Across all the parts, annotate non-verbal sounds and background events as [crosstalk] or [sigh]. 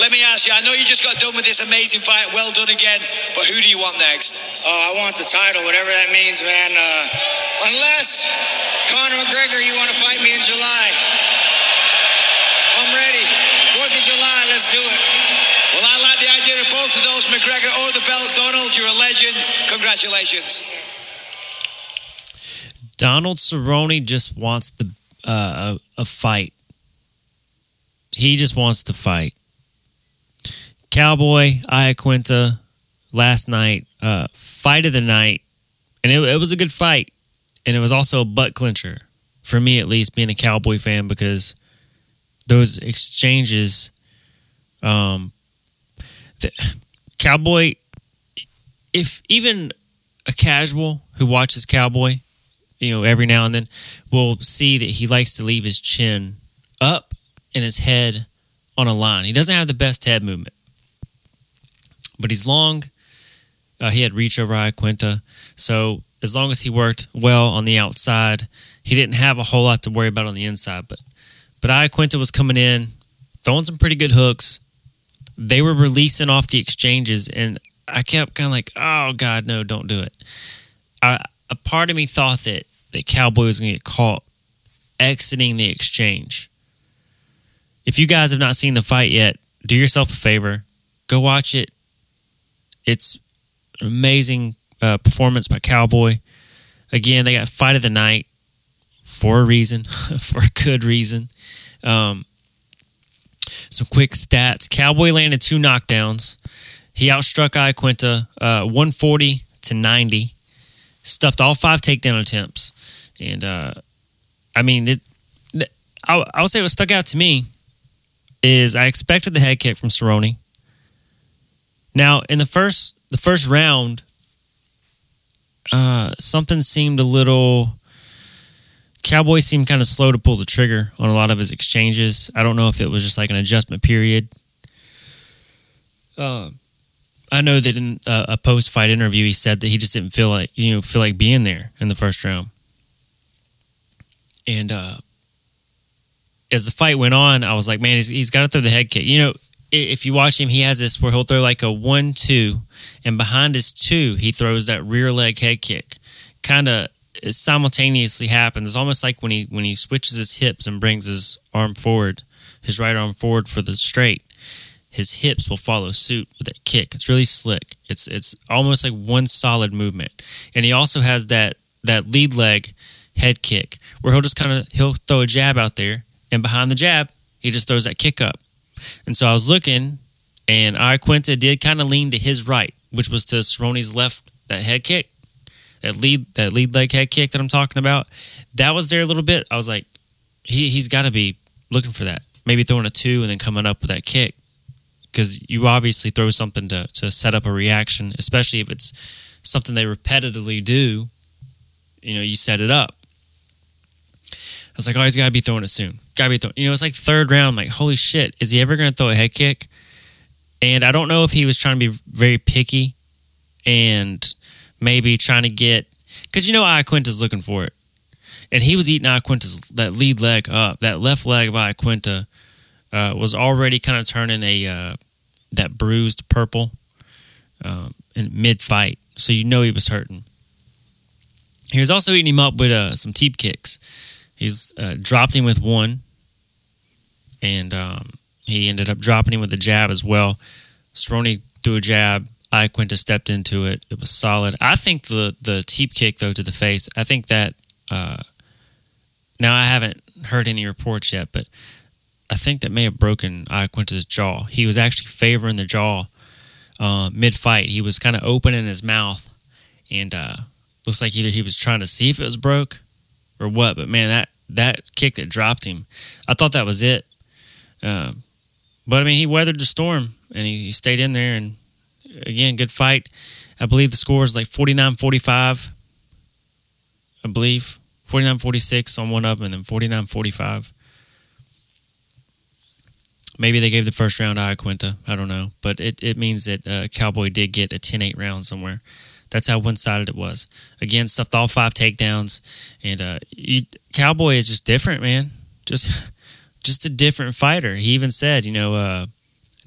let me ask you. I know you just got done with this amazing fight. Well done again. But who do you want next? Oh, I want the title, whatever that means, man. Uh, unless Conor McGregor, you want to fight me in July. I'm ready. Fourth of July, let's do it. Well, I like the idea of both of those, McGregor or the belt. Donald, you're a legend. Congratulations. Donald Cerrone just wants the uh, a, a fight. He just wants to fight. Cowboy Iaquinta last night, uh, fight of the night, and it, it was a good fight, and it was also a butt clincher for me at least, being a Cowboy fan because those exchanges, um, the Cowboy, if even a casual who watches Cowboy, you know, every now and then, will see that he likes to leave his chin up and his head on a line. He doesn't have the best head movement, but he's long. Uh, he had reach over Iaquinta, so as long as he worked well on the outside, he didn't have a whole lot to worry about on the inside. But but Iaquinta was coming in, throwing some pretty good hooks. They were releasing off the exchanges, and I kept kind of like, oh God, no, don't do it. I, a part of me thought that that Cowboy was going to get caught exiting the exchange. If you guys have not seen the fight yet, do yourself a favor, go watch it. It's amazing uh, performance by Cowboy. Again, they got fight of the night for a reason, [laughs] for a good reason. Um, some quick stats: Cowboy landed two knockdowns. He outstruck Iaquinta uh, 140 to 90. Stuffed all five takedown attempts, and uh, I mean, it, I, I say what stuck out to me is I expected the head kick from Cerrone. Now, in the first the first round, uh, something seemed a little. Cowboy seemed kind of slow to pull the trigger on a lot of his exchanges. I don't know if it was just like an adjustment period. Uh, I know that in a, a post fight interview, he said that he just didn't feel like you know feel like being there in the first round. And uh, as the fight went on, I was like, man, he's, he's got to throw the head kick. You know, if you watch him, he has this where he'll throw like a one two, and behind his two, he throws that rear leg head kick. Kind of simultaneously happens. It's almost like when he when he switches his hips and brings his arm forward, his right arm forward for the straight. His hips will follow suit with that kick. It's really slick. It's it's almost like one solid movement. And he also has that that lead leg head kick where he'll just kind of he'll throw a jab out there, and behind the jab, he just throws that kick up. And so I was looking, and Iaquinta did kind of lean to his right, which was to Cerrone's left, that head kick, that lead that lead leg head kick that I'm talking about. That was there a little bit. I was like, he he's got to be looking for that. Maybe throwing a two and then coming up with that kick, because you obviously throw something to to set up a reaction, especially if it's something they repetitively do. You know, you set it up. Was like, oh, he's got to be throwing it soon. Got to be throwing. You know, it's like third round. I'm like, holy shit, is he ever going to throw a head kick? And I don't know if he was trying to be very picky and maybe trying to get because you know Iaquinta's looking for it, and he was eating Iaquinta's that lead leg up. That left leg of Iaquinta uh, was already kind of turning a uh, that bruised purple um, in mid fight, so you know he was hurting. He was also eating him up with uh, some teep kicks. He's uh, dropped him with one, and um, he ended up dropping him with a jab as well. Cerrone threw a jab. Iaquinta stepped into it. It was solid. I think the the teep kick though to the face. I think that. Uh, now I haven't heard any reports yet, but I think that may have broken Iaquinta's jaw. He was actually favoring the jaw uh, mid fight. He was kind of opening his mouth, and uh, looks like either he was trying to see if it was broke or what. But man, that that kick that dropped him, I thought that was it. Uh, but I mean, he weathered the storm and he, he, stayed in there. And again, good fight. I believe the score is like 49 45. I believe 49 46 on one of them and then 49 45. Maybe they gave the first round to Iaquinta. I don't know. But it, it means that uh, Cowboy did get a 10 8 round somewhere. That's how one sided it was. Again, stuffed all five takedowns. And uh, Cowboy is just different, man. Just. [laughs] just a different fighter. He even said, you know, uh,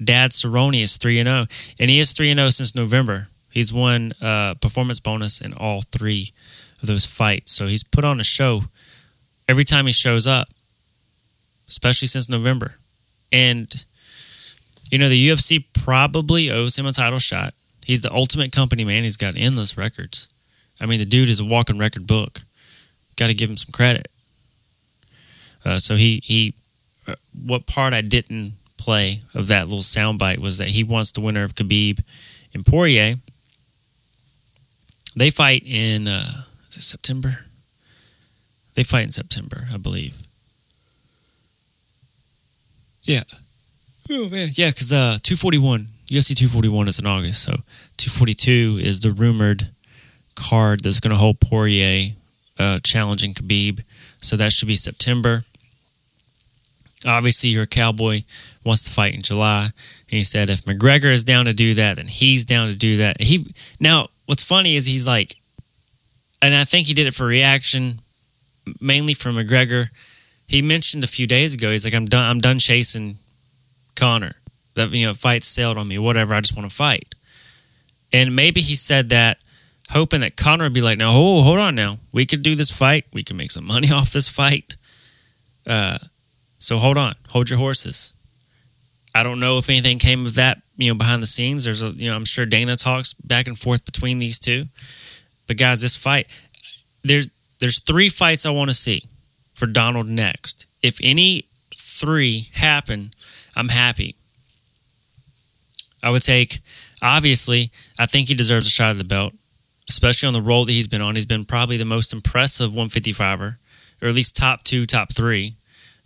Dad Cerrone is three and zero, and he is three and zero since November. He's won uh, performance bonus in all three of those fights, so he's put on a show every time he shows up, especially since November. And you know the UFC probably owes him a title shot. He's the ultimate company man. He's got endless records. I mean, the dude is a walking record book. Got to give him some credit. Uh, so he he, uh, what part I didn't play of that little soundbite was that he wants the winner of Khabib and Poirier. They fight in uh, is it September. They fight in September, I believe. Yeah. Oh man, yeah, because uh, two forty one UFC two forty one is in August, so two forty two is the rumored card that's going to hold Poirier uh, challenging Khabib. So that should be September. Obviously, your cowboy wants to fight in July, and he said if McGregor is down to do that, then he's down to do that. He now, what's funny is he's like, and I think he did it for reaction, mainly from McGregor. He mentioned a few days ago, he's like, I'm done. I'm done chasing Conor. That you know, fights sailed on me. Whatever. I just want to fight. And maybe he said that hoping that Conor would be like, "No, oh, hold on now. We could do this fight. We can make some money [laughs] off this fight." Uh, so hold on, hold your horses. I don't know if anything came of that, you know, behind the scenes. There's a, you know, I'm sure Dana talks back and forth between these two. But guys, this fight, there's there's three fights I want to see for Donald next. If any three happen, I'm happy. I would take, obviously, I think he deserves a shot at the belt, especially on the role that he's been on. He's been probably the most impressive 155er, or at least top two, top three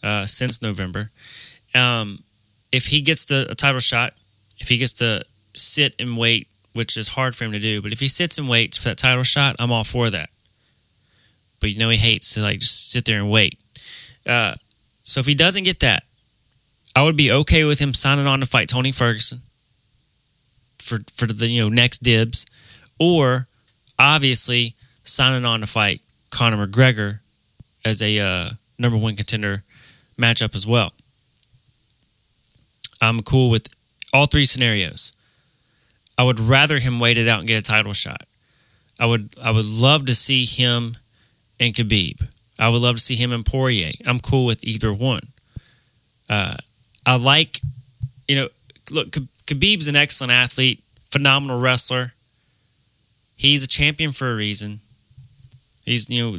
uh, since November. Um, if he gets the a title shot, if he gets to sit and wait, which is hard for him to do, but if he sits and waits for that title shot, I'm all for that. But you know he hates to like just sit there and wait. Uh, so if he doesn't get that, I would be okay with him signing on to fight Tony Ferguson for for the you know next dibs, or obviously signing on to fight Conor McGregor as a uh, number one contender matchup as well. I'm cool with all three scenarios. I would rather him wait it out and get a title shot. I would I would love to see him and Khabib. I would love to see him and Poirier. I'm cool with either one. Uh, I like, you know, look, Khabib's an excellent athlete, phenomenal wrestler. He's a champion for a reason. He's, you know,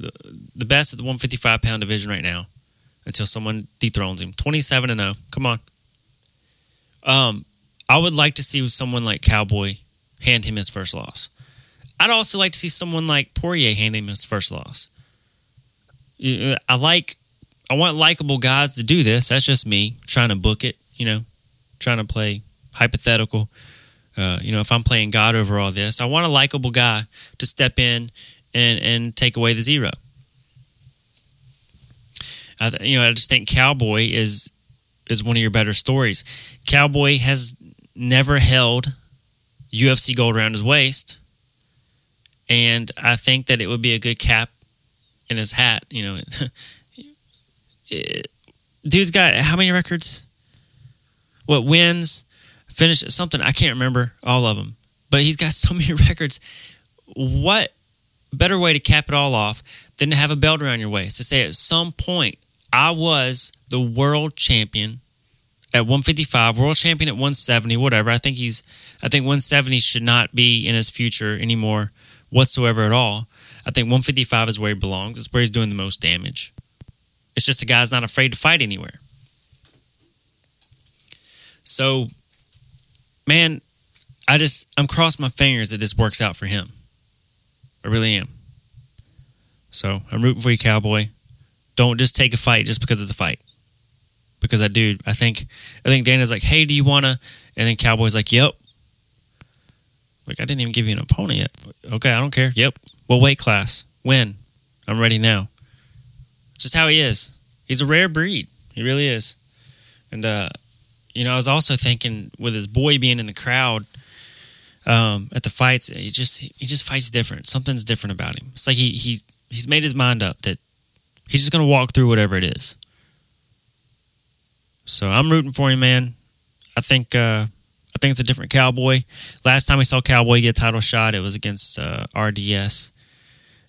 the, best at the 155 pound division right now until someone dethrones him. 27 and 0. Come on. Um, I would like to see someone like Cowboy hand him his first loss. I'd also like to see someone like Poirier hand him his first loss. I like, I want likable guys to do this. That's just me trying to book it, you know, trying to play hypothetical. Uh, you know, if I'm playing God over all this, I want a likable guy to step in and and take away the zero. I, you know, I just think Cowboy is is one of your better stories. Cowboy has never held UFC gold around his waist, and I think that it would be a good cap in his hat. You know, [laughs] it, dude's got how many records? What wins? Finish something I can't remember all of them, but he's got [laughs] so many records. What better way to cap it all off than to have a belt around your waist to say at some point I was the world champion at 155, world champion at 170, whatever. I think he's, I think 170 should not be in his future anymore whatsoever at all. I think 155 is where he belongs. It's where he's doing the most damage. It's just a guy's not afraid to fight anywhere. So, man, I just, I'm crossing my fingers that this works out for him. I really am. So I'm rooting for you, Cowboy. Don't just take a fight just because it's a fight. Because I do, I think, I think Dana's like, "Hey, do you wanna?" And then Cowboy's like, "Yep." Like I didn't even give you an opponent yet. Okay, I don't care. Yep. What weight class? When? I'm ready now. It's just how he is. He's a rare breed. He really is. And uh, you know, I was also thinking with his boy being in the crowd um, at the fights, he just he just fights different. Something's different about him. It's like he he he's made his mind up that he's just to walk through whatever it is. So I'm rooting for him, man. I think uh, I think it's a different Cowboy. Last time we saw Cowboy get a title shot, it was against uh, RDA,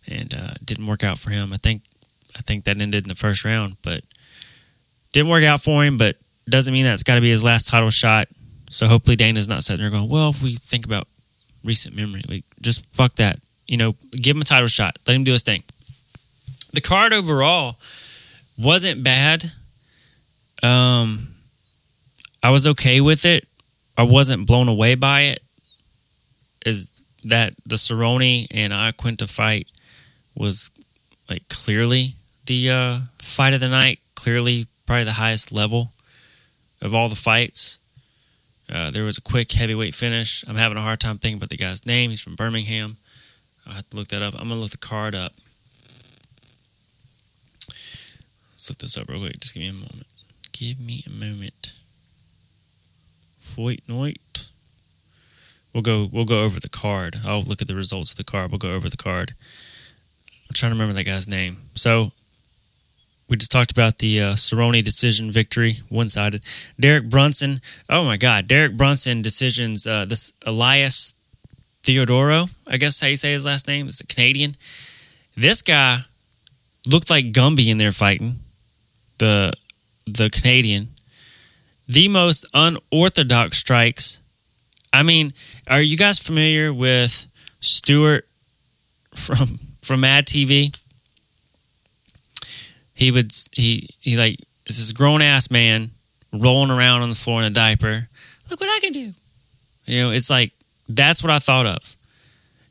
and uh, didn't work out for him. I think I think that ended in the first round, but didn't work out for him. But doesn't mean that's got to be his last title shot. So hopefully Dana's not sitting there going, well, if we think about recent memory, like just fuck that. You know, give him a title shot. Let him do his thing. The card overall wasn't bad. Um, I was okay with it. I wasn't blown away by it. Is that the Cerrone and Iaquinta fight was like clearly the uh, fight of the night, clearly probably the highest level of all the fights. Uh, there was a quick heavyweight finish. I'm having a hard time thinking about the guy's name. He's from Birmingham. I'll have to look that up. I'm gonna look the card up. Let's look this up real quick. Just give me a moment. Give me a moment. Fight night. We'll go. We'll go over the card. I'll look at the results of the card. We'll go over the card. I'm trying to remember that guy's name. So we just talked about the uh, Cerrone decision victory, one sided. Derek Brunson. Oh my God, Derek Brunson decisions. Uh, this Elias Theodorou, I guess how you say his last name. It's a Canadian. This guy looked like Gumby in there fighting the the Canadian. The most unorthodox strikes. I mean, are you guys familiar with Stewart from from Mad TV? He would he he like this is grown ass man rolling around on the floor in a diaper. Look what I can do. You know, it's like that's what I thought of.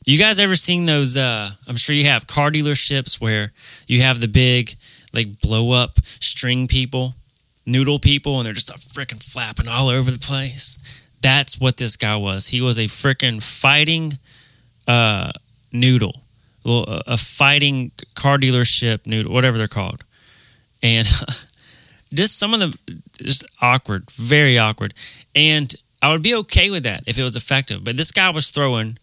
You guys ever seen those? Uh, I'm sure you have car dealerships where you have the big like blow up string people, noodle people, and they're just a freaking flapping all over the place. That's what this guy was. He was a freaking fighting uh, noodle, a fighting car dealership noodle, whatever they're called, and [laughs] just some of them just awkward, very awkward, and I would be okay with that if it was effective. But this guy was throwing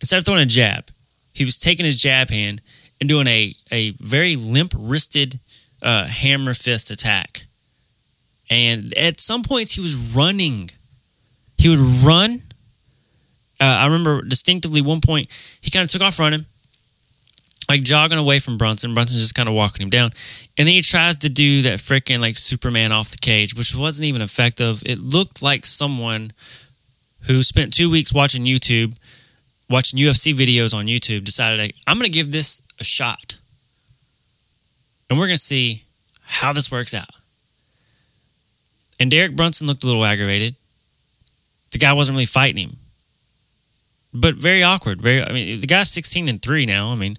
instead of throwing a jab, he was taking his jab hand and doing a, a very limp wristed uh, hammer fist attack. And at some points, he was running. He would run. Uh, I remember distinctively one point, he kind of took off running, like jogging away from Brunson. Brunson's just kind of walking him down. And then he tries to do that freaking like Superman off the cage, which wasn't even effective. It looked like someone who spent two weeks watching YouTube watching UFC videos on YouTube, decided like, I'm going to give this a shot. And we're going to see how this works out. And Derek Brunson looked a little aggravated. The guy wasn't really fighting him. But very awkward. Very I mean, the guy's 16 and 3 now. I mean,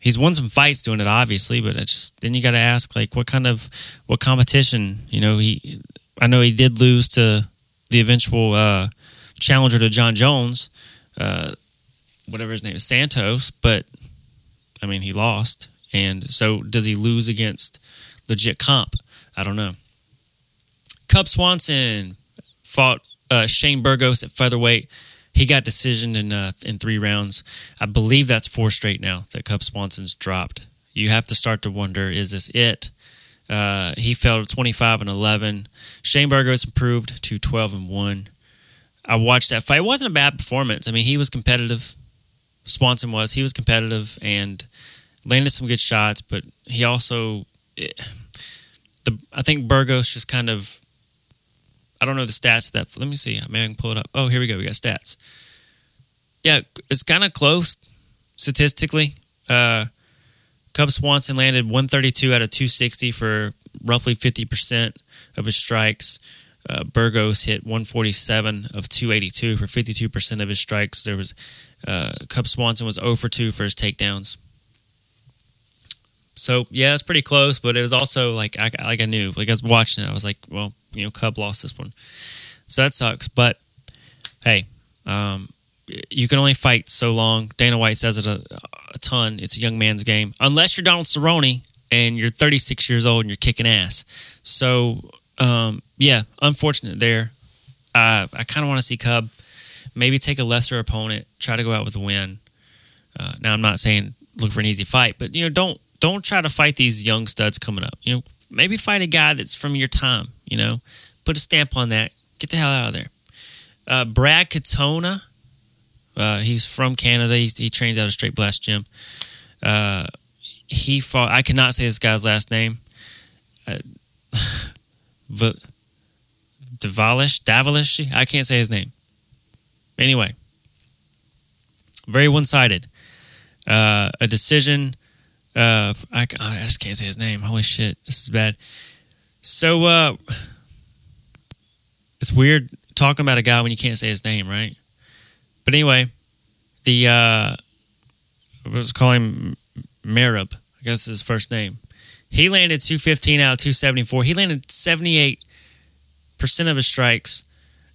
he's won some fights doing it obviously, but just then you got to ask like what kind of what competition, you know, he I know he did lose to the eventual uh, challenger to Jon Jones uh, whatever his name is, Santos, but I mean, he lost. And so does he lose against legit comp? I don't know. Cub Swanson fought uh, Shane Burgos at featherweight. He got decision in uh, in three rounds. I believe that's four straight now that Cub Swanson's dropped. You have to start to wonder: Is this it? Uh, he fell to 25 and 11. Shane Burgos improved to 12 and one. I watched that fight. It wasn't a bad performance. I mean, he was competitive. Swanson was. He was competitive and landed some good shots, but he also it, eh, the I think Burgos just kind of I don't know the stats that let me see. Maybe I can pull it up. Oh, here we go. We got stats. Yeah, it's kind of close statistically. Uh Cub Swanson landed 132 out of 260 for roughly 50% of his strikes. Uh, Burgos hit 147 of 282 for 52% of his strikes. There was uh, Cub Swanson was 0 for 2 for his takedowns. So yeah, it's pretty close, but it was also like I like I knew, like I was watching it, I was like, well, you know, Cub lost this one, so that sucks. But hey, um, you can only fight so long. Dana White says it a, a ton. It's a young man's game, unless you're Donald Cerrone and you're 36 years old and you're kicking ass. So um, yeah, unfortunate there. Uh, I kind of want to see Cub maybe take a lesser opponent, try to go out with a win. Uh, now, I'm not saying look for an easy fight, but you know, don't don't try to fight these young studs coming up. You know, maybe fight a guy that's from your time. You know, put a stamp on that. Get the hell out of there. Uh, Brad Katona. Uh, he's from Canada. He's, he trains out of Straight Blast Gym. Uh, he fought. I cannot say this guy's last name. Uh, [laughs] but Davalish, Davalish. I can't say his name. Anyway, very one-sided. Uh, a decision. Uh, I, I just can't say his name. Holy shit, this is bad. So uh, it's weird talking about a guy when you can't say his name, right? But anyway, the uh, let's call him Merab. I guess his first name. He landed 215 out of 274. He landed 78% of his strikes.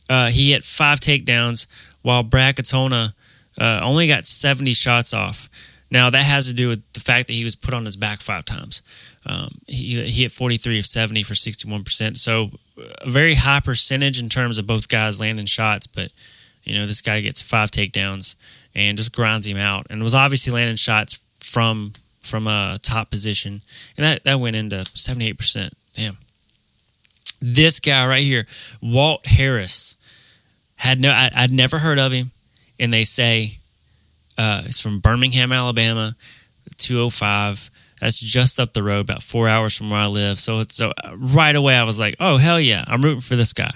Uh, he hit five takedowns, while Brad Katona uh, only got 70 shots off. Now, that has to do with the fact that he was put on his back five times. Um, he, he hit 43 of 70 for 61%. So, a very high percentage in terms of both guys landing shots, but, you know, this guy gets five takedowns and just grinds him out. And was obviously landing shots from from a top position, and that that went into seventy eight percent. Damn. This guy right here, Walt Harris, had no. I, would never heard of him, and they say uh, he's from Birmingham, Alabama, two oh five. That's just up the road, about four hours from where I live. So, so right away, I was like, "Oh hell yeah, I'm rooting for this guy."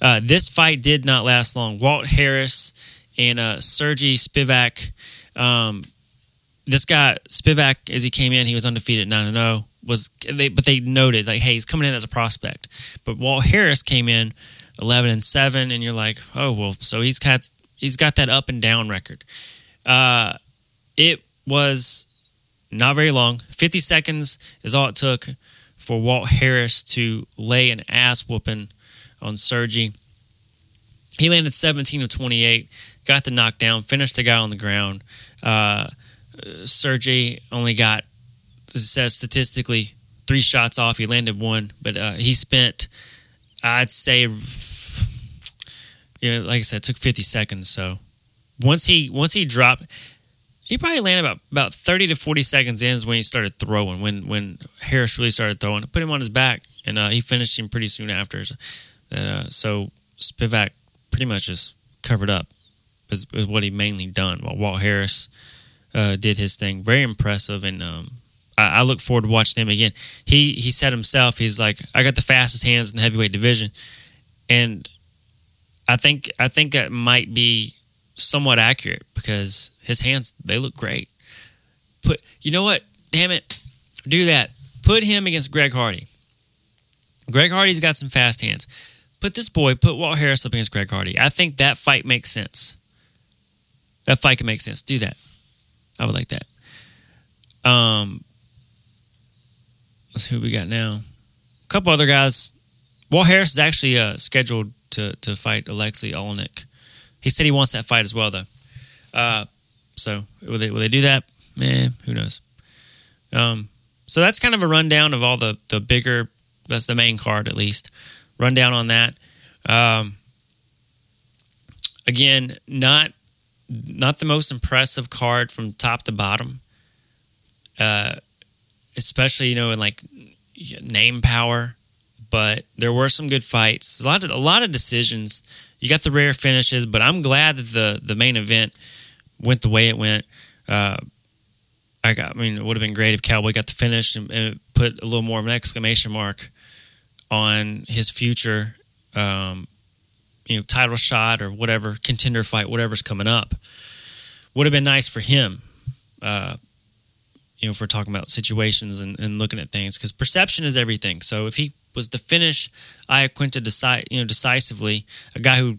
Uh, this fight did not last long. Walt Harris and uh, Sergey Spivak um, this guy Spivak, as he came in, he was undefeated nine and zero. Was they? But they noted like, hey, he's coming in as a prospect. But Walt Harris came in eleven and seven, and you're like, oh well, so he's got he's got that up and down record. Uh, it was not very long. Fifty seconds is all it took for Walt Harris to lay an ass whooping on Sergey. He landed 17 of 28, got the knockdown, finished the guy on the ground. Uh, Sergey only got says statistically three shots off. He landed one, but uh, he spent I'd say you know, like I said, it took 50 seconds. So once he once he dropped, he probably landed about about 30 to 40 seconds in is when he started throwing. When when Harris really started throwing, put him on his back, and uh, he finished him pretty soon after. So, uh, so Spivak pretty much just covered up is, is what he mainly done. While Walt Harris uh, did his thing. Very impressive, and um, I, I, look forward to watching him again. He he said himself, he's like, I got the fastest hands in the heavyweight division, and I think I think that might be somewhat accurate because his hands they look great. Put you know what? Damn it, do that. Put him against Greg Hardy. Greg Hardy's got some fast hands. Put this boy, put Walt Harris up against Greg Hardy. I think that fight makes sense. That fight can make sense. Do that. I would like that. Um, let's see who we got now. A couple other guys. Walt Harris is actually uh, scheduled to to fight Alexei Oleinik. He said he wants that fight as well, though. Uh, so will they will they do that? Man, who knows? Um, so that's kind of a rundown of all the the bigger. That's the main card, at least. Rundown on that. Um, again, not not the most impressive card from top to bottom. Uh, especially you know in like name power, but there were some good fights. A lot of a lot of decisions. You got the rare finishes, but I'm glad that the the main event went the way it went. Uh, I got. I mean, it would have been great if Cowboy got the finish and, and put a little more of an exclamation mark on his future. Um, you know title shot or whatever contender fight, whatever's coming up. Would have been nice for him. Uh, you know, if we're talking about situations and, and looking at things, because perception is everything. So if he was to finish Iaquinta deci- you know, decisively, a guy who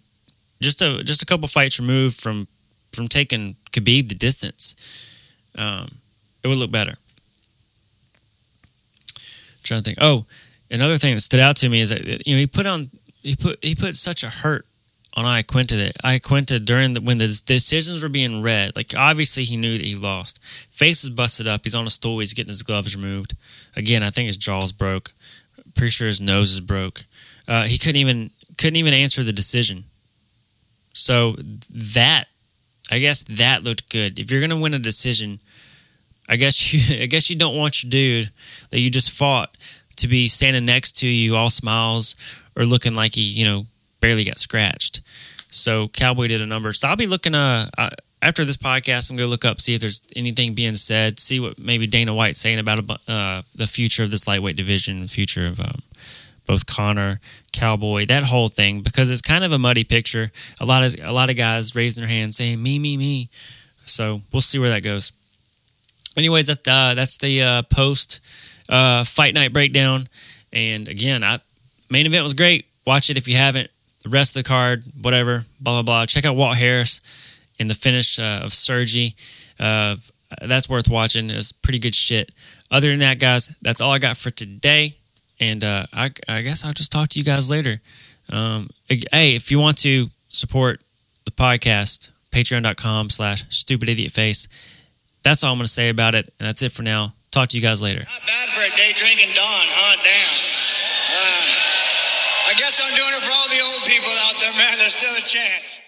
just a just a couple fights removed from from taking Khabib the distance, um, it would look better. I'm trying to think. Oh, another thing that stood out to me is that you know he put on he put he put such a hurt on Iaquinta that Iaquinta during the when the decisions were being read, like obviously he knew that he lost. Face is busted up. He's on a stool. He's getting his gloves removed. Again, I think his jaw's broke. Pretty sure his nose is broke. Uh, he couldn't even couldn't even answer the decision. So that, I guess that looked good. If you're gonna win a decision, I guess you [laughs] I guess you don't want your dude that you just fought to be standing next to you, all smiles or looking like he, you know, barely got scratched. So Cowboy did a number. So I'll be looking. Uh, uh after this podcast, I'm going to look up see if there's anything being said. See what maybe Dana White's saying about uh, the future of this lightweight division, the future of um, both Conor, Cowboy, that whole thing, because it's kind of a muddy picture. A lot of a lot of guys raising their hands saying me, me, me. So we'll see where that goes. Anyways, that's uh, that's the uh, post uh, fight night breakdown. And again, I main event was great. Watch it if you haven't. The rest of the card, whatever, blah blah blah. Check out Walt Harris in the finish uh, of Sergey. Uh, that's worth watching. It's pretty good shit. Other than that, guys, that's all I got for today. And uh, I, I, guess I'll just talk to you guys later. Um, hey, if you want to support the podcast, patreon.com slash stupid idiot face. That's all I'm going to say about it. And that's it for now. Talk to you guys later. Not bad for a day drinking dawn, huh? Damn. Uh, guess I'm doing it for all the old people out there, man. There's still a chance.